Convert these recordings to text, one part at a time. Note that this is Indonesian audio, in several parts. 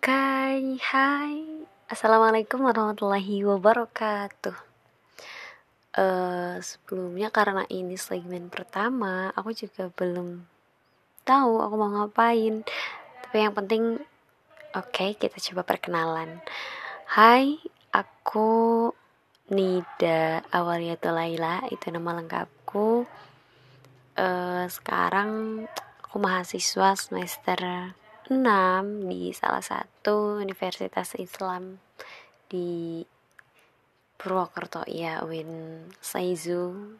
Oke, hai. Assalamualaikum warahmatullahi wabarakatuh. Uh, sebelumnya karena ini segmen pertama, aku juga belum tahu aku mau ngapain. Tapi yang penting, oke, okay, kita coba perkenalan. Hai, aku Nida Awaliatul Laila, itu nama lengkapku. Uh, sekarang aku mahasiswa semester 6 di salah satu universitas Islam di Purwokerto. Ya Win Saizu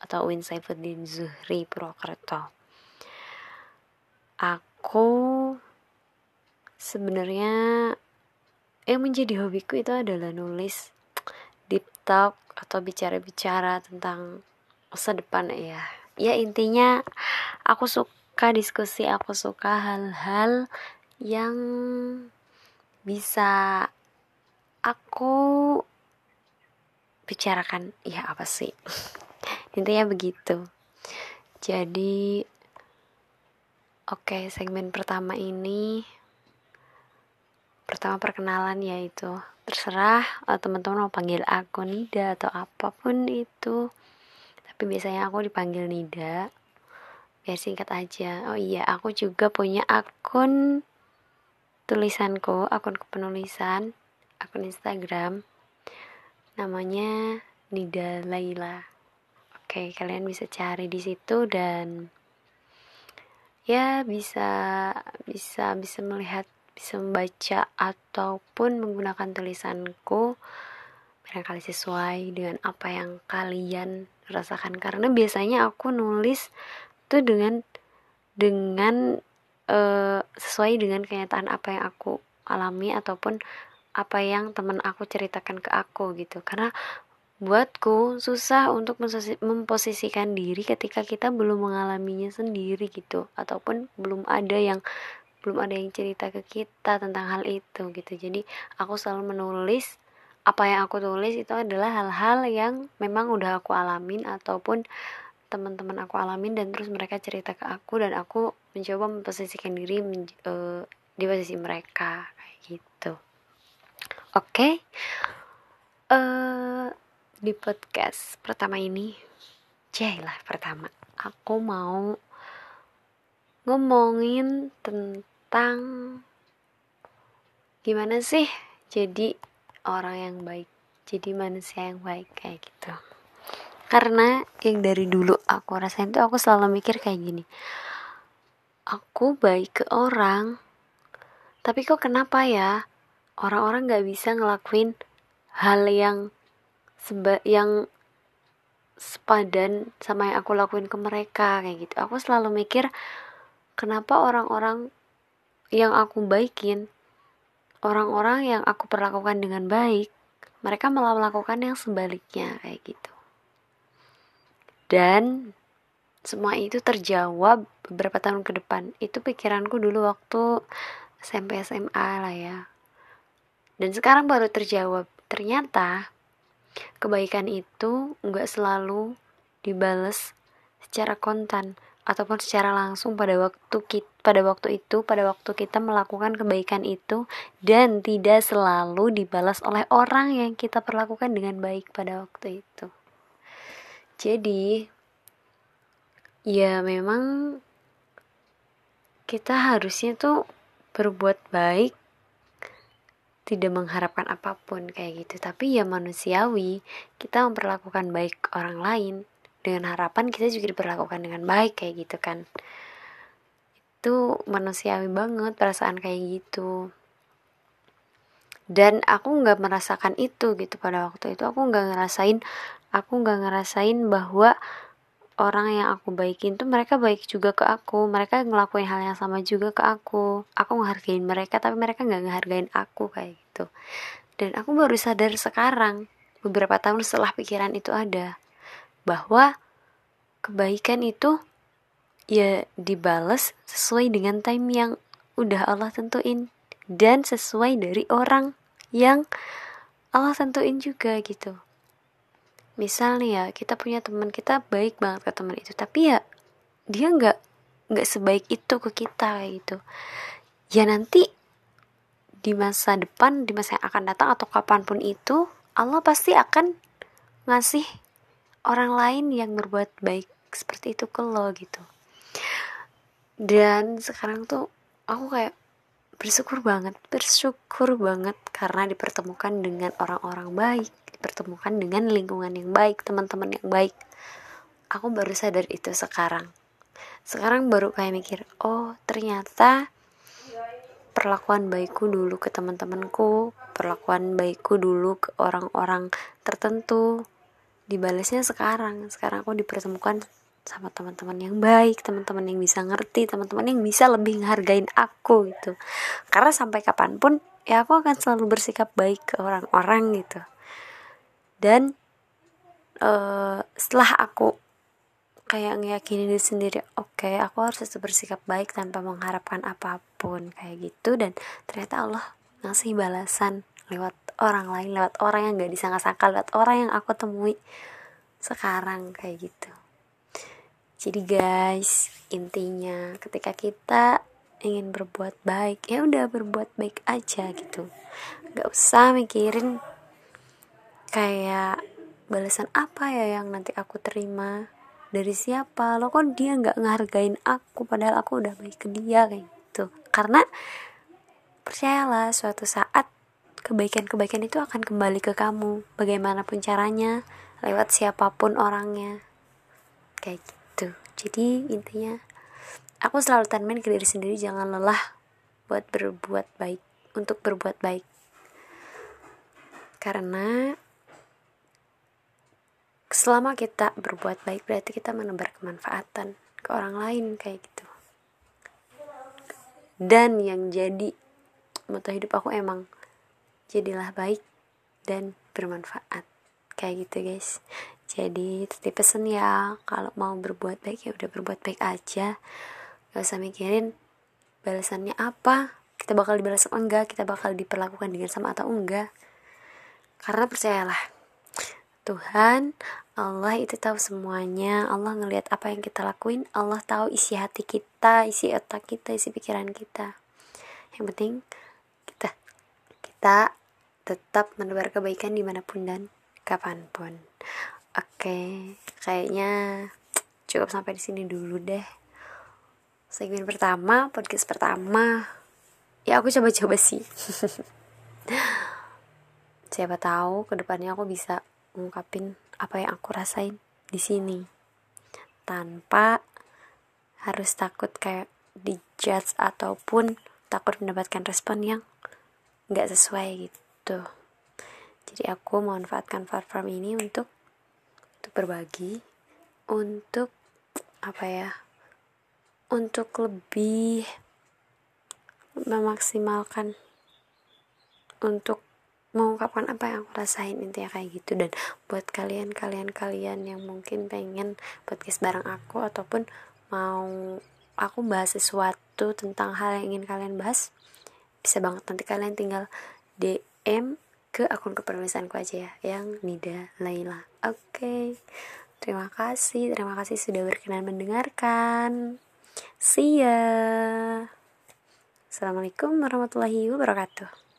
atau Win Saifuddin Zuhri Purwokerto. Aku sebenarnya yang menjadi hobiku itu adalah nulis deep talk atau bicara-bicara tentang masa depan ya. Ya intinya aku suka suka diskusi, aku suka hal-hal yang bisa aku bicarakan. Ya apa sih? Intinya begitu. Jadi oke, okay, segmen pertama ini pertama perkenalan yaitu terserah eh, teman-teman mau panggil aku Nida atau apa pun itu tapi biasanya aku dipanggil Nida biar singkat aja. Oh iya aku juga punya akun tulisanku akun penulisan akun Instagram. Namanya Nida Laila. Oke kalian bisa cari di situ dan ya bisa bisa bisa melihat bisa membaca ataupun menggunakan tulisanku. Barangkali sesuai dengan apa yang kalian rasakan. Karena biasanya aku nulis itu dengan dengan uh, sesuai dengan kenyataan apa yang aku alami ataupun apa yang teman aku ceritakan ke aku gitu. Karena buatku susah untuk memposisikan diri ketika kita belum mengalaminya sendiri gitu. Ataupun belum ada yang belum ada yang cerita ke kita tentang hal itu gitu. Jadi aku selalu menulis apa yang aku tulis itu adalah hal-hal yang memang udah aku alamin ataupun teman-teman aku alamin dan terus mereka cerita ke aku dan aku mencoba memposisikan diri men, uh, di posisi mereka kayak gitu oke okay. uh, eh, di podcast pertama ini lah pertama aku mau ngomongin tentang gimana sih jadi orang yang baik jadi manusia yang baik kayak gitu karena yang dari dulu aku rasain tuh aku selalu mikir kayak gini aku baik ke orang tapi kok kenapa ya orang-orang gak bisa ngelakuin hal yang seba yang sepadan sama yang aku lakuin ke mereka kayak gitu. Aku selalu mikir kenapa orang-orang yang aku baikin orang-orang yang aku perlakukan dengan baik mereka malah melakukan yang sebaliknya kayak gitu dan semua itu terjawab beberapa tahun ke depan. Itu pikiranku dulu waktu SMP SMA lah ya. Dan sekarang baru terjawab. Ternyata kebaikan itu nggak selalu dibales secara kontan ataupun secara langsung pada waktu kita, pada waktu itu pada waktu kita melakukan kebaikan itu dan tidak selalu dibalas oleh orang yang kita perlakukan dengan baik pada waktu itu jadi ya memang kita harusnya tuh berbuat baik tidak mengharapkan apa pun kayak gitu. Tapi ya manusiawi kita memperlakukan baik orang lain dengan harapan kita juga diperlakukan dengan baik kayak gitu kan. Itu manusiawi banget perasaan kayak gitu. Dan aku nggak merasakan itu gitu pada waktu itu. Aku nggak ngerasain aku nggak ngerasain bahwa orang yang aku baikin tuh mereka baik juga ke aku mereka ngelakuin hal yang sama juga ke aku. Aku ngehargain mereka tapi mereka nggak ngehargain aku kayak gitu. Dan aku baru sadar sekarang beberapa tahun setelah pikiran itu ada bahwa kebaikan itu ya dibales sesuai dengan time yang udah Allah tentuin. Dan sesuai dari orang yang Allah tentuin juga gitu misal nih ya kita punya teman kita baik banget ke teman itu tapi ya dia nggak nggak sebaik itu ke kita gitu. Ya nanti di masa depan di masa yang akan datang atau kapan pun itu Allah pasti akan ngasih orang lain yang berbuat baik seperti itu ke lo gitu. Dan sekarang tuh aku kayak bersyukur banget bersyukur banget karena dipertemukan dengan orang-orang baik dipertemukan dengan lingkungan yang baik teman-teman yang baik. Aku baru sadar itu sekarang. Sekarang baru kayak mikir oh ternyata perlakuan baikku dulu ke teman-temanku perlakuan baikku dulu ke orang-orang tertentu. Dibalasnya sekarang sekarang aku dipertemukan sama teman-teman yang baik teman-teman yang bisa ngerti teman-teman yang bisa lebih menghargain aku gitu. Karena sampai kapan pun ya aku akan selalu bersikap baik ke orang-orang gitu. Dan uh, setelah aku kayak ngeyakinin diri sendiri oke okay, aku harus tetap bersikap baik tanpa mengharapkan apa pun kayak gitu. Dan ternyata Allah ngasih balasan lewat orang lain lewat orang yang gak disangka-sangka lewat orang yang aku temui sekarang kayak gitu jadi guys, intinya ketika kita ingin berbuat baik, ya udah berbuat baik aja gitu. Gak usah mikirin kayak balasan apa ya yang nanti aku terima. Dari siapa? Lo kok dia nggak ngehargain aku padahal aku udah baik ke dia kayak gitu. Karena percayalah suatu saat kebaikan-kebaikan itu akan kembali ke kamu bagaimanapun caranya lewat siapa pun orangnya. Kayak gitu gitu. Jadi intinya aku selalu tanmen ke diri sendiri jangan lelah buat berbuat baik untuk berbuat baik. Karena selama kita berbuat baik berarti kita menebar kemanfaatan ke orang lain kayak gitu. Dan yang jadi moto hidup aku emang jadilah baik dan bermanfaat. Kayak gitu guys jadi titip pesen ya. Kalau mau berbuat baik ya udah berbuat baik aja. Gak usah mikirin balasannya apa. Kita bakal dibalas atau enggak kita bakal diperlakukan dengan sama atau enggak. Karena percayalah Tuhan Allah itu tahu semuanya. Allah ngelihat apa yang kita lakuin. Allah tahu isi hati kita isi otak kita isi pikiran kita. Yang penting kita kita tetap menebar kebaikan di mana pun dan kapan pun Oke, kayaknya cukup sampai di sini dulu deh. Segmen pertama, podcast pertama. Ya aku coba-coba sih. Siapa tahu ke depannya aku bisa ngungkapin apa yang aku rasain di sini tanpa harus takut kayak dijudge ataupun takut mendapatkan respon yang nggak sesuai gitu. Jadi aku memanfaatkan platform ini untuk berbagi untuk apa ya untuk lebih memaksimalkan untuk mengungkapkan apa yang aku rasain intinya kayak gitu. Dan buat kalian kalian kalian yang mungkin pengen podcast bareng aku ataupun mau aku bahas sesuatu tentang hal yang ingin kalian bahas bisa banget. Nanti kalian tinggal DM ke akun kepenulisanku aja ya yang Nida Laila. Oke okay. terima kasih terima kasih sudah berkenan mendengarkan. See ya. Assalamualaikum warahmatullahi wabarakatuh